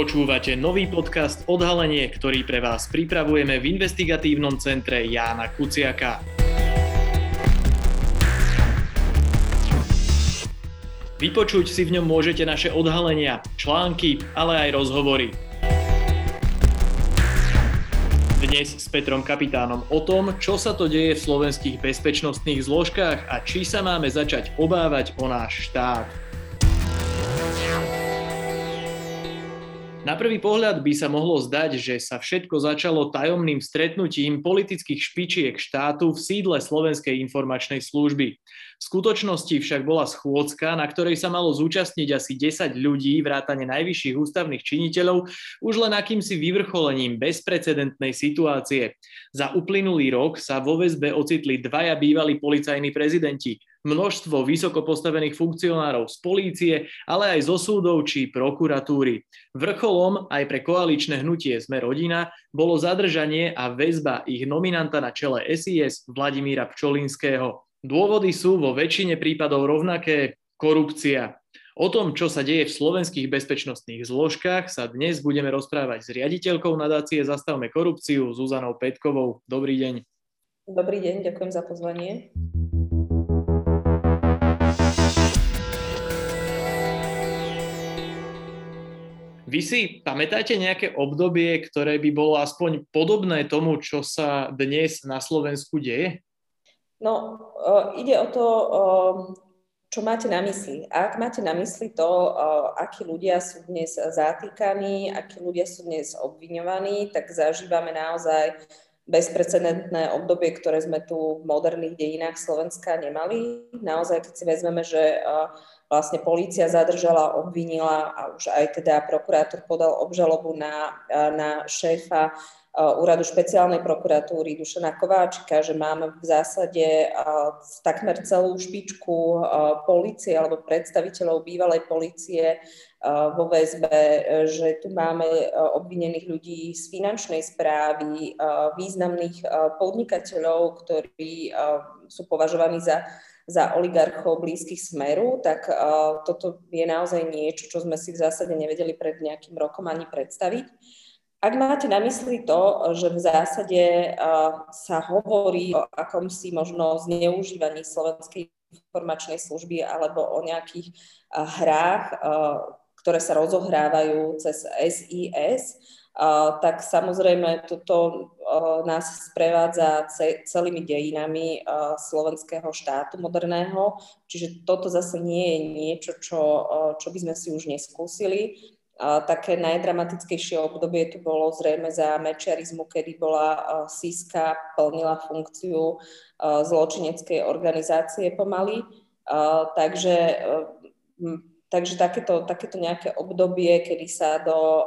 Počúvate nový podcast Odhalenie, ktorý pre vás pripravujeme v investigatívnom centre Jána Kuciaka. Vypočuť si v ňom môžete naše odhalenia, články, ale aj rozhovory. Dnes s Petrom Kapitánom o tom, čo sa to deje v slovenských bezpečnostných zložkách a či sa máme začať obávať o náš štát. Na prvý pohľad by sa mohlo zdať, že sa všetko začalo tajomným stretnutím politických špičiek štátu v sídle Slovenskej informačnej služby. V skutočnosti však bola schôdzka, na ktorej sa malo zúčastniť asi 10 ľudí, vrátane najvyšších ústavných činiteľov, už len akýmsi vyvrcholením bezprecedentnej situácie. Za uplynulý rok sa vo väzbe ocitli dvaja bývalí policajní prezidenti, množstvo vysoko postavených funkcionárov z polície, ale aj zo súdov či prokuratúry. Vrcholom aj pre koaličné hnutie Sme rodina bolo zadržanie a väzba ich nominanta na čele SIS Vladimíra Pčolinského. Dôvody sú vo väčšine prípadov rovnaké korupcia. O tom, čo sa deje v slovenských bezpečnostných zložkách, sa dnes budeme rozprávať s riaditeľkou nadácie Zastavme korupciu Zuzanou Petkovou. Dobrý deň. Dobrý deň, ďakujem za pozvanie. Vy si pamätáte nejaké obdobie, ktoré by bolo aspoň podobné tomu, čo sa dnes na Slovensku deje? No, uh, ide o to, uh, čo máte na mysli. Ak máte na mysli to, uh, akí ľudia sú dnes zatýkaní, akí ľudia sú dnes obviňovaní, tak zažívame naozaj bezprecedentné obdobie, ktoré sme tu v moderných dejinách Slovenska nemali. Naozaj, keď si vezmeme, že vlastne polícia zadržala, obvinila a už aj teda prokurátor podal obžalobu na, na šéfa úradu špeciálnej prokuratúry Dušana Kováčika, že máme v zásade takmer celú špičku policie alebo predstaviteľov bývalej policie vo väzbe, že tu máme obvinených ľudí z finančnej správy, významných podnikateľov, ktorí sú považovaní za za oligarchov blízkych smeru, tak uh, toto je naozaj niečo, čo sme si v zásade nevedeli pred nejakým rokom ani predstaviť. Ak máte na mysli to, že v zásade uh, sa hovorí o akomsi možno zneužívaní slovenskej informačnej služby alebo o nejakých uh, hrách, ktoré sa rozohrávajú cez SIS, tak samozrejme toto nás sprevádza celými dejinami slovenského štátu moderného, čiže toto zase nie je niečo, čo, čo by sme si už neskúsili. Také najdramatickejšie obdobie tu bolo zrejme za mečiarizmu, kedy bola SISKA plnila funkciu zločineckej organizácie pomaly. Takže Takže takéto, takéto nejaké obdobie, kedy sa do uh,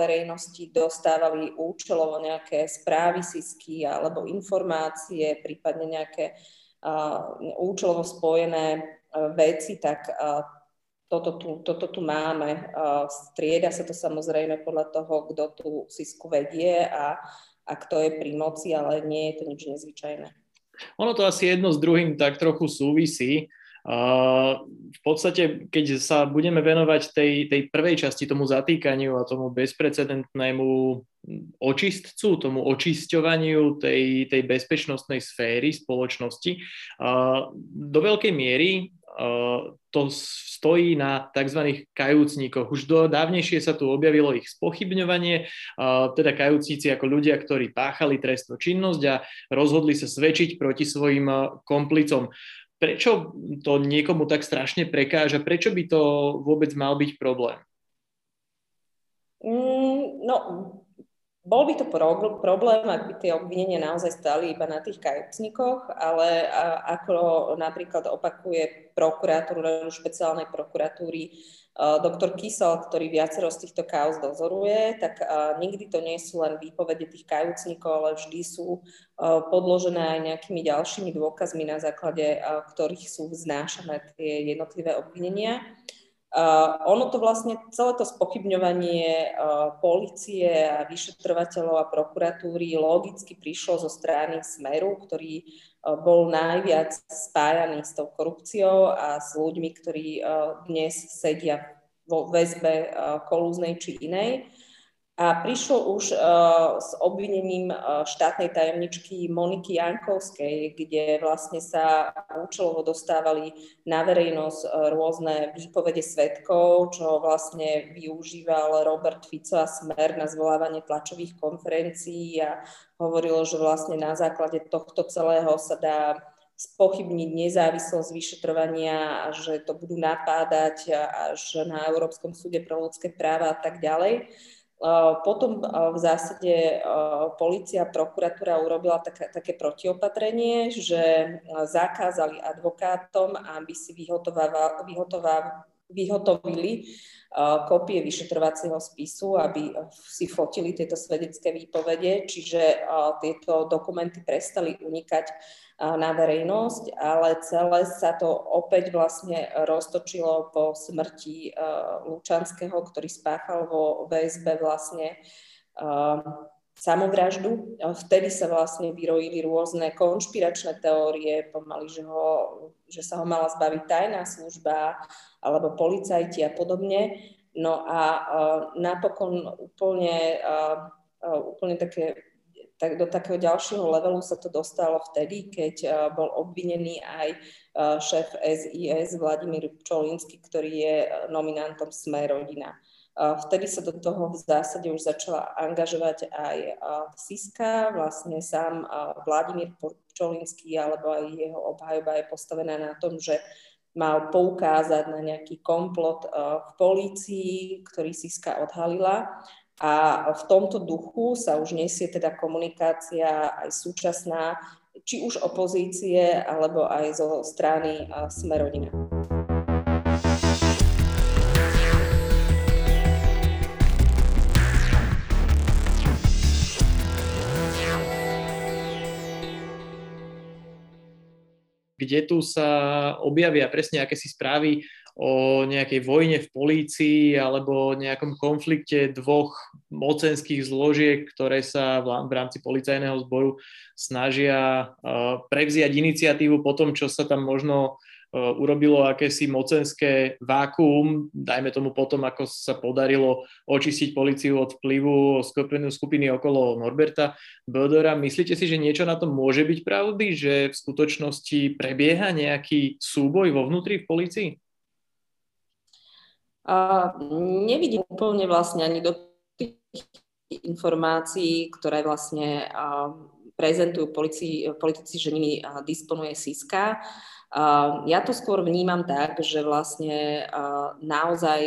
verejnosti dostávali účelovo nejaké správy SISky alebo informácie, prípadne nejaké uh, účelovo spojené uh, veci, tak toto, tu, toto tu máme. Strieda sa to samozrejme podľa toho, kto tú SISku vedie a, a kto je pri moci, ale nie je to nič nezvyčajné. Ono to asi jedno s druhým tak trochu súvisí. V podstate, keď sa budeme venovať tej, tej prvej časti, tomu zatýkaniu a tomu bezprecedentnému očistcu, tomu očisťovaniu tej, tej bezpečnostnej sféry spoločnosti, do veľkej miery to stojí na tzv. kajúcníkoch. Už do dávnejšie sa tu objavilo ich spochybňovanie, teda kajúcníci ako ľudia, ktorí páchali trestnú činnosť a rozhodli sa svedčiť proti svojim komplicom prečo to niekomu tak strašne prekáža? Prečo by to vôbec mal byť problém? Mm, no, bol by to problém, ak by tie obvinenia naozaj stali iba na tých kajúcnikoch, ale ako napríklad opakuje prokurátor špeciálnej prokuratúry doktor Kysel, ktorý viacero z týchto kauz dozoruje, tak nikdy to nie sú len výpovede tých kajúcnikov, ale vždy sú podložené aj nejakými ďalšími dôkazmi, na základe ktorých sú vznášané tie jednotlivé obvinenia. Uh, ono to vlastne, celé to spochybňovanie uh, policie a vyšetrovateľov a prokuratúry logicky prišlo zo strany Smeru, ktorý uh, bol najviac spájaný s tou korupciou a s ľuďmi, ktorí dnes sedia vo väzbe kolúznej či inej. A prišlo už uh, s obvinením uh, štátnej tajomničky Moniky Jankovskej, kde vlastne sa účelovo dostávali na verejnosť uh, rôzne výpovede svetkov, čo vlastne využíval Robert Fico a Smer na zvolávanie tlačových konferencií a hovorilo, že vlastne na základe tohto celého sa dá spochybniť nezávislosť vyšetrovania a že to budú napádať až na Európskom súde pre ľudské práva a tak ďalej. Potom v zásade policia, prokuratúra urobila také, také protiopatrenie, že zakázali advokátom, aby si vyhotovili kopie vyšetrovacieho spisu, aby si fotili tieto svedecké výpovede, čiže tieto dokumenty prestali unikať na verejnosť, ale celé sa to opäť vlastne roztočilo po smrti Lučanského, ktorý spáchal vo VSB vlastne samovraždu. Vtedy sa vlastne vyrojili rôzne konšpiračné teórie, pomaly, že, ho, že sa ho mala zbaviť tajná služba alebo policajti a podobne. No a napokon úplne, úplne také tak do takého ďalšieho levelu sa to dostalo vtedy, keď bol obvinený aj šéf SIS Vladimír Pčolinsky, ktorý je nominantom Sme rodina. Vtedy sa do toho v zásade už začala angažovať aj Siska, vlastne sám Vladimír Pčolinský alebo aj jeho obhajoba je postavená na tom, že mal poukázať na nejaký komplot v polícii, ktorý Siska odhalila a v tomto duchu sa už nesie teda komunikácia aj súčasná, či už opozície, alebo aj zo strany Smerodina. Kde tu sa objavia presne akési správy o nejakej vojne v polícii alebo nejakom konflikte dvoch mocenských zložiek, ktoré sa v rámci policajného zboru snažia prevziať iniciatívu po tom, čo sa tam možno urobilo akési mocenské vákuum, dajme tomu potom, ako sa podarilo očistiť policiu od vplyvu skupiny, skupiny okolo Norberta Bödera. Myslíte si, že niečo na tom môže byť pravdy, že v skutočnosti prebieha nejaký súboj vo vnútri v policii? A nevidím úplne vlastne ani do tých informácií, ktoré vlastne prezentujú politici, politici že nimi disponuje SISKA. Ja to skôr vnímam tak, že vlastne naozaj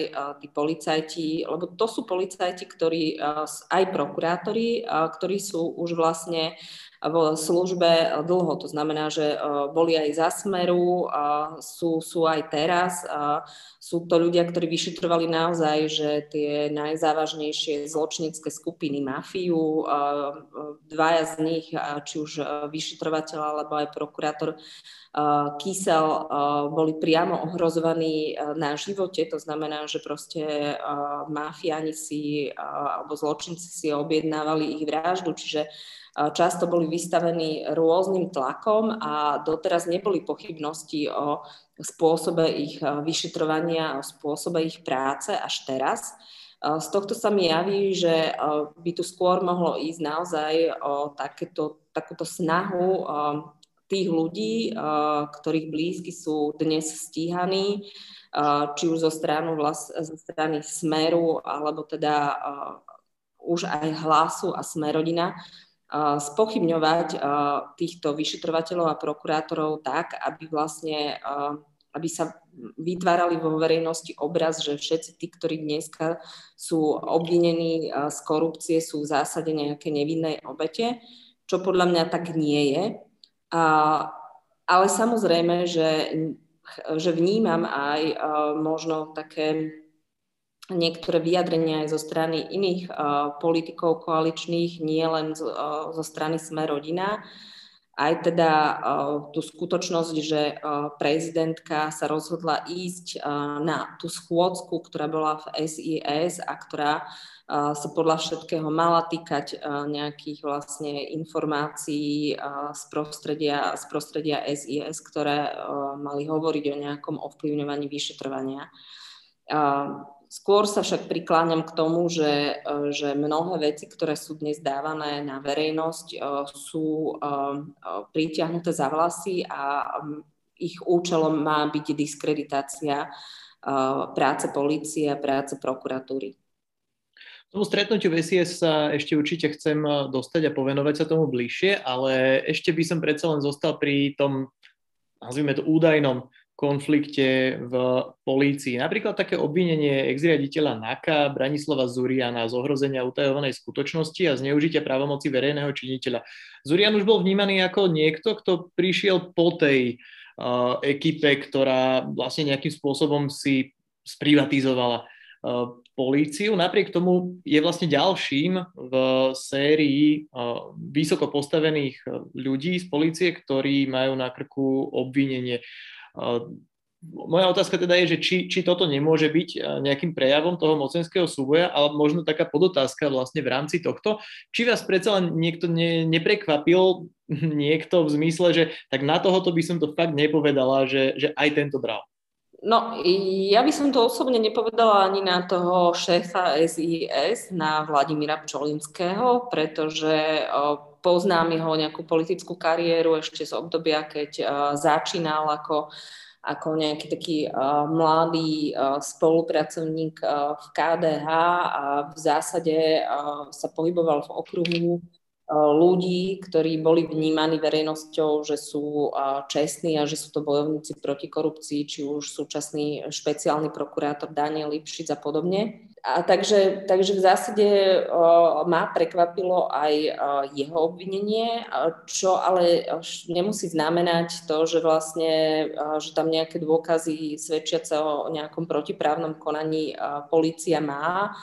tí policajti, lebo to sú policajti, ktorí, aj prokurátori, ktorí sú už vlastne v službe dlho. To znamená, že e, boli aj za smeru, sú, sú aj teraz. Sú to ľudia, ktorí vyšetrovali naozaj, že tie najzávažnejšie zločnícke skupiny, mafiu, dvaja z nich, či už vyšetrovateľ alebo aj prokurátor, Kysel boli priamo ohrozovaní na živote, to znamená, že proste mafiáni si alebo zločinci si objednávali ich vraždu, čiže často boli vystavení rôznym tlakom a doteraz neboli pochybnosti o spôsobe ich vyšetrovania, o spôsobe ich práce až teraz. Z tohto sa mi javí, že by tu skôr mohlo ísť naozaj o takéto, takúto snahu tých ľudí, ktorých blízky sú dnes stíhaní, či už zo, stranu vlast, zo strany Smeru, alebo teda už aj hlasu a Smerodina, spochybňovať týchto vyšetrovateľov a prokurátorov tak, aby vlastne aby sa vytvárali vo verejnosti obraz, že všetci tí, ktorí dneska sú obvinení z korupcie, sú v zásade nejaké nevinné obete, čo podľa mňa tak nie je. A, ale samozrejme, že, že vnímam aj možno také niektoré vyjadrenia aj zo strany iných uh, politikov koaličných, nie len zo, uh, zo strany Sme rodina, aj teda uh, tú skutočnosť, že prezidentka sa rozhodla ísť na tú schôdzku, ktorá bola v SIS a ktorá sa podľa všetkého mala týkať nejakých vlastne informácií z, prostredia, z prostredia SIS, ktoré mali hovoriť o nejakom ovplyvňovaní vyšetrovania. Skôr sa však prikláňam k tomu, že, že mnohé veci, ktoré sú dnes dávané na verejnosť, sú pritiahnuté za vlasy a ich účelom má byť diskreditácia práce policie a práce prokuratúry. Tomu stretnutiu VSS sa ešte určite chcem dostať a povenovať sa tomu bližšie, ale ešte by som predsa len zostal pri tom, nazvime to údajnom konflikte v polícii. Napríklad také obvinenie ex-riaditeľa NAKA Branislava Zuriana z ohrozenia utajovanej skutočnosti a zneužitia právomoci verejného činiteľa. Zurian už bol vnímaný ako niekto, kto prišiel po tej uh, ekipe, ktorá vlastne nejakým spôsobom si sprivatizovala uh, políciu. Napriek tomu je vlastne ďalším v sérii uh, vysoko postavených ľudí z polície, ktorí majú na krku obvinenie. Moja otázka teda je, že či, či toto nemôže byť nejakým prejavom toho mocenského súboja, ale možno taká podotázka vlastne v rámci tohto. Či vás predsa len niekto ne, neprekvapil, niekto v zmysle, že tak na tohoto by som to fakt nepovedala, že, že aj tento bral? No, ja by som to osobne nepovedala ani na toho šéfa SIS, na Vladimíra Pčolinského, pretože poznám jeho nejakú politickú kariéru ešte z obdobia, keď uh, začínal ako, ako nejaký taký uh, mladý uh, spolupracovník uh, v KDH a v zásade uh, sa pohyboval v okruhu ľudí, ktorí boli vnímaní verejnosťou, že sú čestní a že sú to bojovníci proti korupcii, či už súčasný špeciálny prokurátor Daniel Lipšic a podobne. A takže, takže v zásade uh, ma prekvapilo aj uh, jeho obvinenie, čo ale nemusí znamenať to, že vlastne, uh, že tam nejaké dôkazy svedčiace o nejakom protiprávnom konaní policia má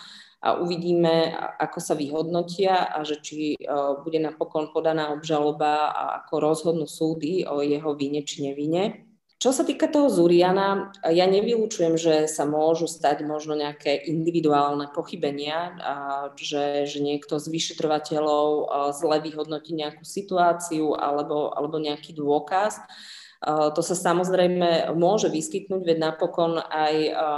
a uvidíme, ako sa vyhodnotia a že či e, bude napokon podaná obžaloba a ako rozhodnú súdy o jeho vine či nevine. Čo sa týka toho Zuriana, ja nevylúčujem, že sa môžu stať možno nejaké individuálne pochybenia, a že, že niekto z vyšetrovateľov zle vyhodnotí nejakú situáciu alebo, alebo nejaký dôkaz. To sa samozrejme môže vyskytnúť, veď napokon aj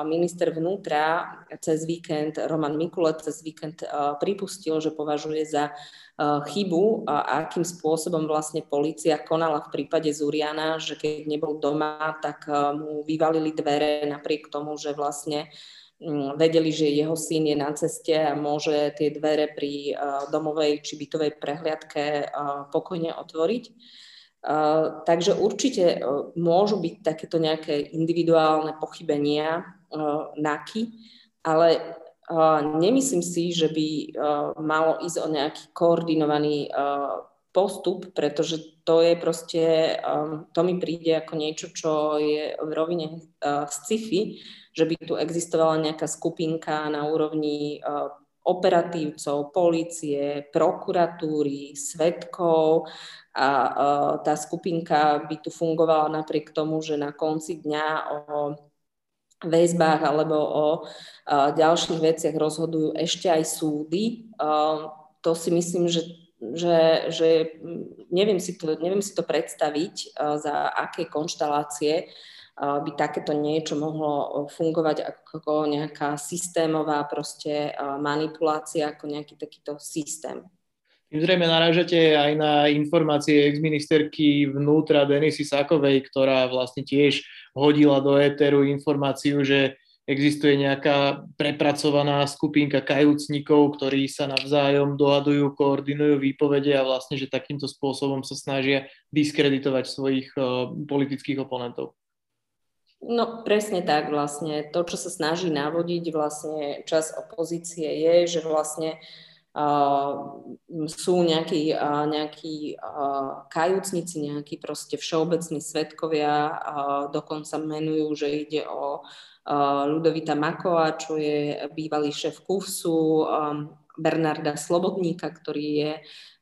minister vnútra cez víkend, Roman Mikulec cez víkend pripustil, že považuje za chybu a akým spôsobom vlastne policia konala v prípade Zuriana, že keď nebol doma, tak mu vyvalili dvere napriek tomu, že vlastne mm, vedeli, že jeho syn je na ceste a môže tie dvere pri domovej či bytovej prehliadke pokojne otvoriť. Takže určite môžu byť takéto nejaké individuálne pochybenia NAKY, ale nemyslím si, že by malo ísť o nejaký koordinovaný postup, pretože to je proste, to mi príde ako niečo, čo je v rovine sci-fi, že by tu existovala nejaká skupinka na úrovni operatívcov, polície, prokuratúry, svetkov a tá skupinka by tu fungovala napriek tomu, že na konci dňa o väzbách alebo o ďalších veciach rozhodujú ešte aj súdy. To si myslím, že že, že neviem, si to, neviem si to predstaviť, za aké konštalácie by takéto niečo mohlo fungovať ako nejaká systémová proste manipulácia, ako nejaký takýto systém. Tým zrejme narážate aj na informácie exministerky vnútra Denisy Sakovej, ktorá vlastne tiež hodila do éteru informáciu, že existuje nejaká prepracovaná skupinka kajúcnikov, ktorí sa navzájom dohadujú, koordinujú výpovede a vlastne, že takýmto spôsobom sa snažia diskreditovať svojich uh, politických oponentov. No presne tak vlastne. To, čo sa snaží navodiť vlastne čas opozície je, že vlastne uh, sú nejakí, uh, nejakí uh, kajúcnici, nejakí proste všeobecní svetkovia, uh, dokonca menujú, že ide o Ludovita Makova, čo je bývalý šéf KUFSu, um, Bernarda Slobodníka, ktorý je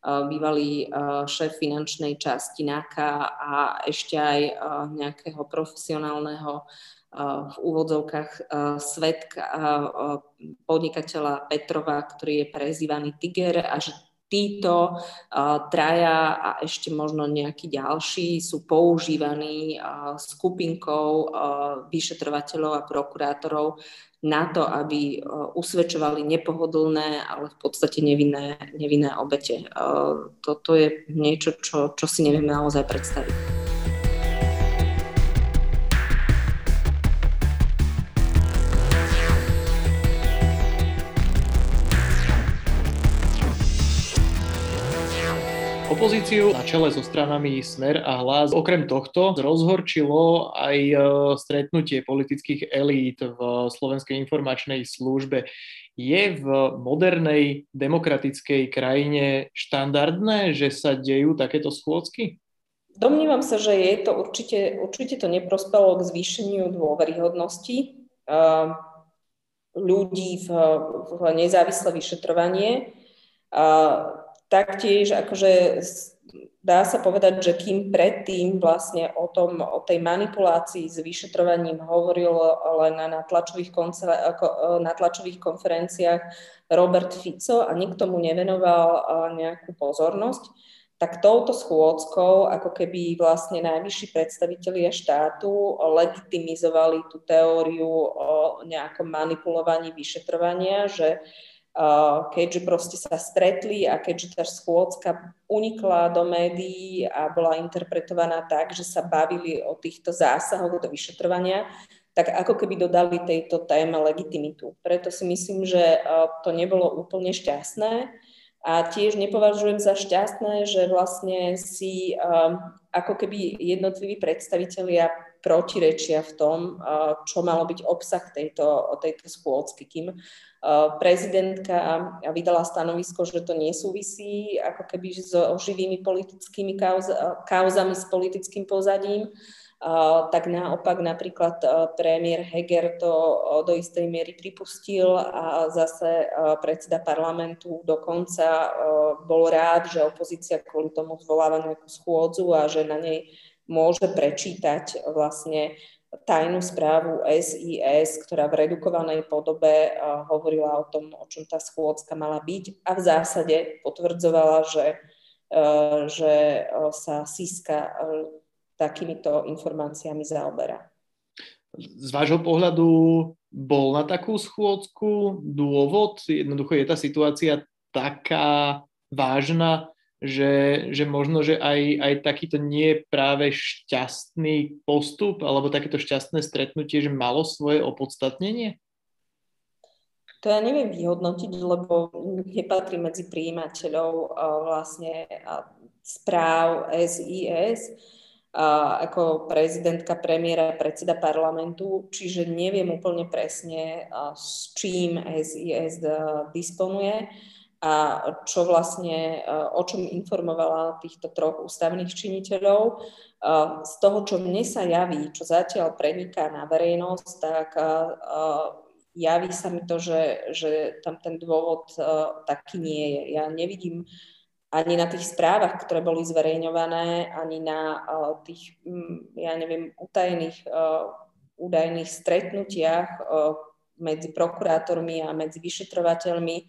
bývalý šéf finančnej časti NAKA a ešte aj nejakého profesionálneho v úvodzovkách svetka podnikateľa Petrova, ktorý je prezývaný Tiger a že títo traja a ešte možno nejakí ďalší sú používaní skupinkou vyšetrovateľov a prokurátorov na to, aby usvedčovali nepohodlné, ale v podstate nevinné, nevinné obete. Toto je niečo, čo, čo si nevieme naozaj predstaviť. Opozíciu na čele so stranami Smer a Hlas okrem tohto rozhorčilo aj e, stretnutie politických elít v Slovenskej informačnej službe. Je v modernej demokratickej krajine štandardné, že sa dejú takéto schôdzky? Domnívam sa, že je to určite, určite to neprospelo k zvýšeniu dôveryhodnosti e, ľudí v, v nezávislé vyšetrovanie. Taktiež akože dá sa povedať, že kým predtým vlastne o, tom, o tej manipulácii s vyšetrovaním hovoril len na tlačových, na tlačových konferenciách Robert Fico a nikto mu nevenoval nejakú pozornosť, tak touto schôdzkou ako keby vlastne najvyšší predstavitelia štátu legitimizovali tú teóriu o nejakom manipulovaní vyšetrovania, že keďže proste sa stretli a keďže tá schôdzka unikla do médií a bola interpretovaná tak, že sa bavili o týchto zásahoch do vyšetrovania, tak ako keby dodali tejto téme legitimitu. Preto si myslím, že to nebolo úplne šťastné a tiež nepovažujem za šťastné, že vlastne si ako keby jednotliví predstavitelia protirečia v tom, čo malo byť obsah tejto, tejto schôdzky, kým prezidentka vydala stanovisko, že to nesúvisí ako keby so živými politickými kauz, kauzami s politickým pozadím, tak naopak napríklad premiér Heger to do istej miery pripustil a zase predseda parlamentu dokonca bol rád, že opozícia kvôli tomu zvoláva nejakú schôdzu a že na nej môže prečítať vlastne tajnú správu SIS, ktorá v redukovanej podobe uh, hovorila o tom, o čom tá schôdzka mala byť a v zásade potvrdzovala, že, uh, že uh, sa SISKA takýmito informáciami zaoberá. Z vášho pohľadu bol na takú schôdzku dôvod? Jednoducho je tá situácia taká vážna, že, že možno, že aj, aj takýto nie práve šťastný postup alebo takéto šťastné stretnutie, že malo svoje opodstatnenie? To ja neviem vyhodnotiť, lebo nepatrí medzi príjimateľov vlastne správ SIS ako prezidentka, premiéra, predseda parlamentu, čiže neviem úplne presne, s čím SIS disponuje a čo vlastne, e, o čom informovala týchto troch ústavných činiteľov. E, z toho, čo mne sa javí, čo zatiaľ preniká na verejnosť, tak e, javí sa mi to, že, že tam ten dôvod taký nie je. Ja nevidím ani na tých správach, ktoré boli zverejňované, ani na tých, ja neviem, utajených údajných stretnutiach medzi prokurátormi a medzi vyšetrovateľmi,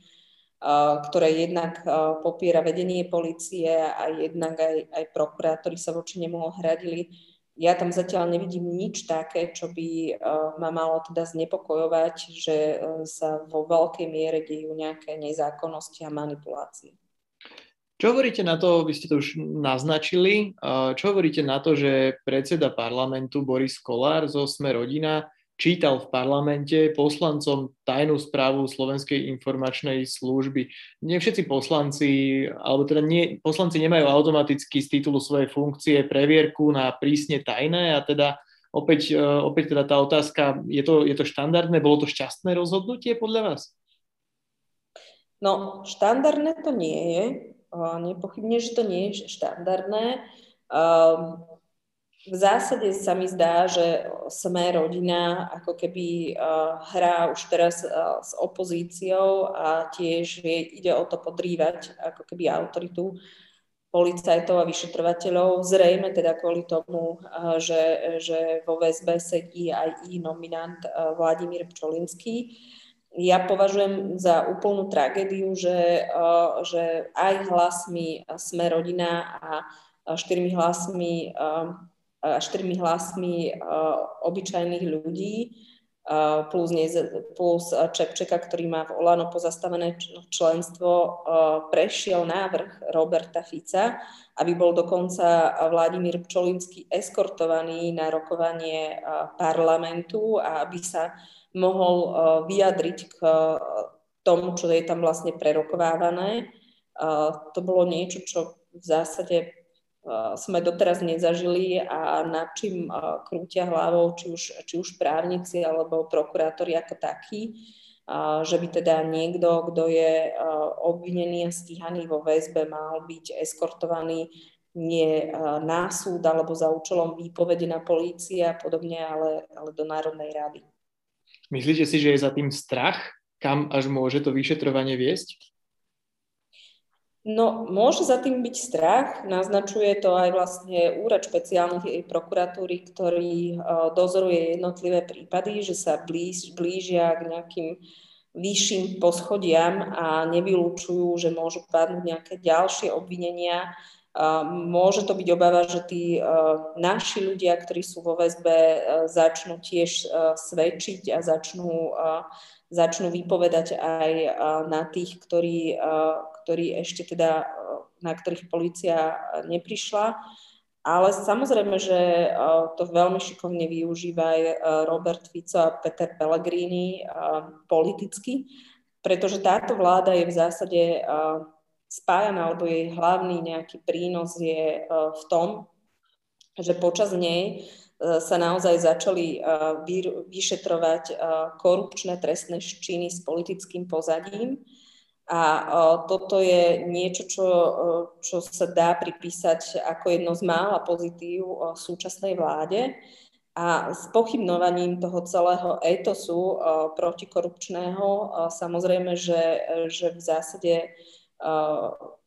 ktoré jednak popiera vedenie policie a jednak aj, aj prokurátori sa voči nemu ohradili. Ja tam zatiaľ nevidím nič také, čo by ma malo teda znepokojovať, že sa vo veľkej miere dejú nejaké nezákonnosti a manipulácie. Čo hovoríte na to, vy ste to už naznačili, čo hovoríte na to, že predseda parlamentu Boris Kolár zo Sme rodina čítal v parlamente poslancom tajnú správu Slovenskej informačnej služby. Nie všetci poslanci, alebo teda nie, poslanci nemajú automaticky z titulu svojej funkcie previerku na prísne tajné a teda opäť, e, opäť teda tá otázka, je to, je to štandardné, bolo to šťastné rozhodnutie podľa vás? No, štandardné to nie je. Nepochybne, že to nie je štandardné. Um, v zásade sa mi zdá, že sme rodina ako keby uh, hrá už teraz uh, s opozíciou a tiež je, ide o to podrývať ako keby autoritu policajtov a vyšetrovateľov, zrejme teda kvôli tomu, uh, že, že vo väzbe sedí aj i nominant Vladimír Pčolinský. ja považujem za úplnú tragédiu, že, že aj hlasmi Sme rodina a štyrmi hlasmi, štyrmi hlasmi obyčajných ľudí plus, ne, plus Čepčeka, ktorý má v Olano pozastavené členstvo, prešiel návrh Roberta Fica, aby bol dokonca Vladimír Pčolinský eskortovaný na rokovanie parlamentu a aby sa mohol vyjadriť k tomu, čo je tam vlastne prerokovávané. To bolo niečo, čo v zásade sme doteraz nezažili a nad čím krútia hlavou či už, či už právnici alebo prokurátori ako takí, že by teda niekto, kto je obvinený a stíhaný vo väzbe, mal byť eskortovaný nie na súd alebo za účelom výpovede na polícii a podobne, ale, ale do Národnej rady. Myslíte si, že je za tým strach, kam až môže to vyšetrovanie viesť? No, môže za tým byť strach, naznačuje to aj vlastne úrad špeciálnej prokuratúry, ktorý uh, dozoruje jednotlivé prípady, že sa blíž, blížia k nejakým vyšším poschodiam a nevylúčujú, že môžu padnúť nejaké ďalšie obvinenia. Uh, môže to byť obava, že tí uh, naši ľudia, ktorí sú vo väzbe, začnú tiež svedčiť a začnú začnú vypovedať aj na tých, ktorí, ktorí ešte teda, na ktorých policia neprišla. Ale samozrejme, že to veľmi šikovne využíva aj Robert Fico a Peter Pellegrini politicky, pretože táto vláda je v zásade spájaná, alebo jej hlavný nejaký prínos je v tom, že počas nej E, sa naozaj začali e, vyšetrovať e, korupčné trestné činy s politickým pozadím. A toto je niečo, čo, čo sa dá pripísať ako jedno z mála pozitív súčasnej vláde. A s pochybnovaním toho celého etosu protikorupčného samozrejme, že, že v zásade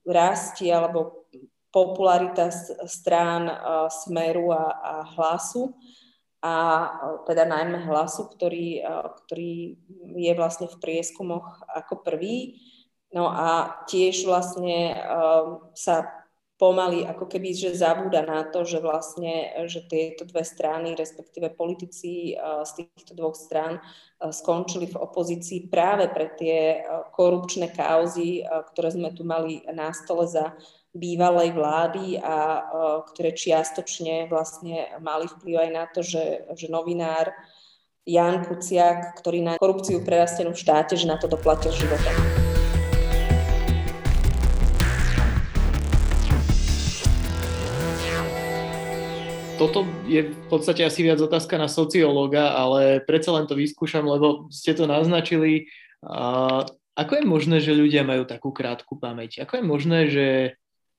rastie alebo popularita strán Smeru a, a Hlasu a teda najmä Hlasu, ktorý, ktorý je vlastne v prieskumoch ako prvý. No a tiež vlastne sa pomaly ako keby, že zabúda na to, že vlastne, že tieto dve strany, respektíve politici z týchto dvoch strán skončili v opozícii práve pre tie korupčné kauzy, ktoré sme tu mali na stole za bývalej vlády a ktoré čiastočne vlastne mali vplyv aj na to, že, že novinár Jan Kuciak, ktorý na korupciu prerastenú v štáte, že na to doplatil životom. Toto je v podstate asi viac otázka na sociológa, ale predsa len to vyskúšam, lebo ste to naznačili. ako je možné, že ľudia majú takú krátku pamäť? Ako je možné, že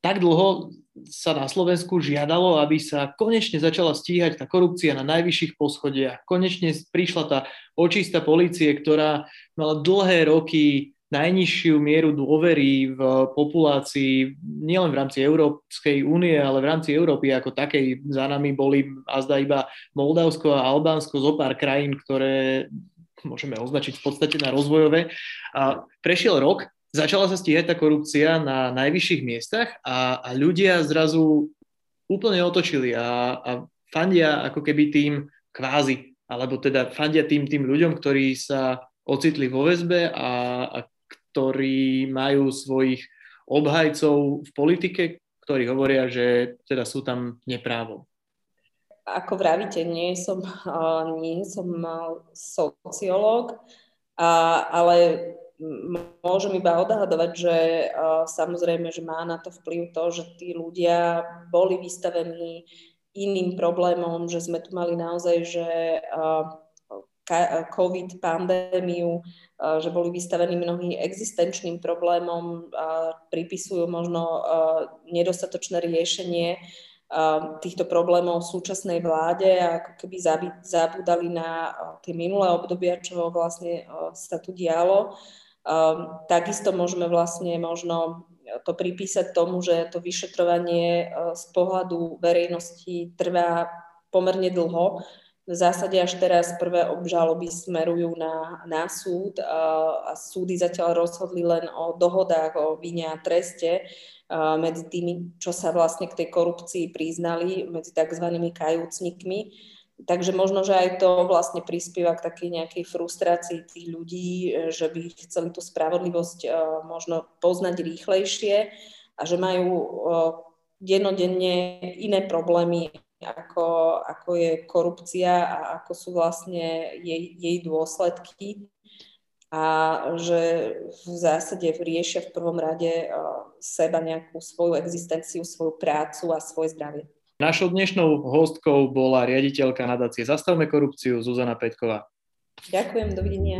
tak dlho sa na Slovensku žiadalo, aby sa konečne začala stíhať tá korupcia na najvyšších poschodiach. Konečne prišla tá očistá policie, ktorá mala dlhé roky najnižšiu mieru dôvery v populácii, nielen v rámci Európskej únie, ale v rámci Európy ako takej. Za nami boli azda iba Moldavsko a Albánsko zo pár krajín, ktoré môžeme označiť v podstate na rozvojové. A prešiel rok začala sa stíhať tá korupcia na najvyšších miestach a, a ľudia zrazu úplne otočili a, a fandia ako keby tým kvázi, alebo teda fandia tým, tým ľuďom, ktorí sa ocitli vo väzbe a, a ktorí majú svojich obhajcov v politike, ktorí hovoria, že teda sú tam neprávo. Ako vravíte, nie som, nie som sociológ, ale môžem iba odhadovať, že samozrejme, že má na to vplyv to, že tí ľudia boli vystavení iným problémom, že sme tu mali naozaj, že COVID pandémiu, že boli vystavení mnohým existenčným problémom, pripisujú možno nedostatočné riešenie týchto problémov v súčasnej vláde a ako keby zabudali na tie minulé obdobia, čo vlastne sa tu dialo. Takisto môžeme vlastne možno to pripísať tomu, že to vyšetrovanie z pohľadu verejnosti trvá pomerne dlho. V zásade až teraz prvé obžaloby smerujú na, na súd a, súdy zatiaľ rozhodli len o dohodách o vine a treste medzi tými, čo sa vlastne k tej korupcii priznali, medzi tzv. kajúcnikmi. Takže možno, že aj to vlastne prispieva k takej nejakej frustrácii tých ľudí, že by chceli tú spravodlivosť možno poznať rýchlejšie a že majú dennodenne iné problémy ako, ako je korupcia a ako sú vlastne jej, jej dôsledky a že v zásade riešia v prvom rade seba nejakú svoju existenciu, svoju prácu a svoje zdravie. Našou dnešnou hostkou bola riaditeľka nadácie Zastavme korupciu Zuzana Peťková. Ďakujem, dovidenia.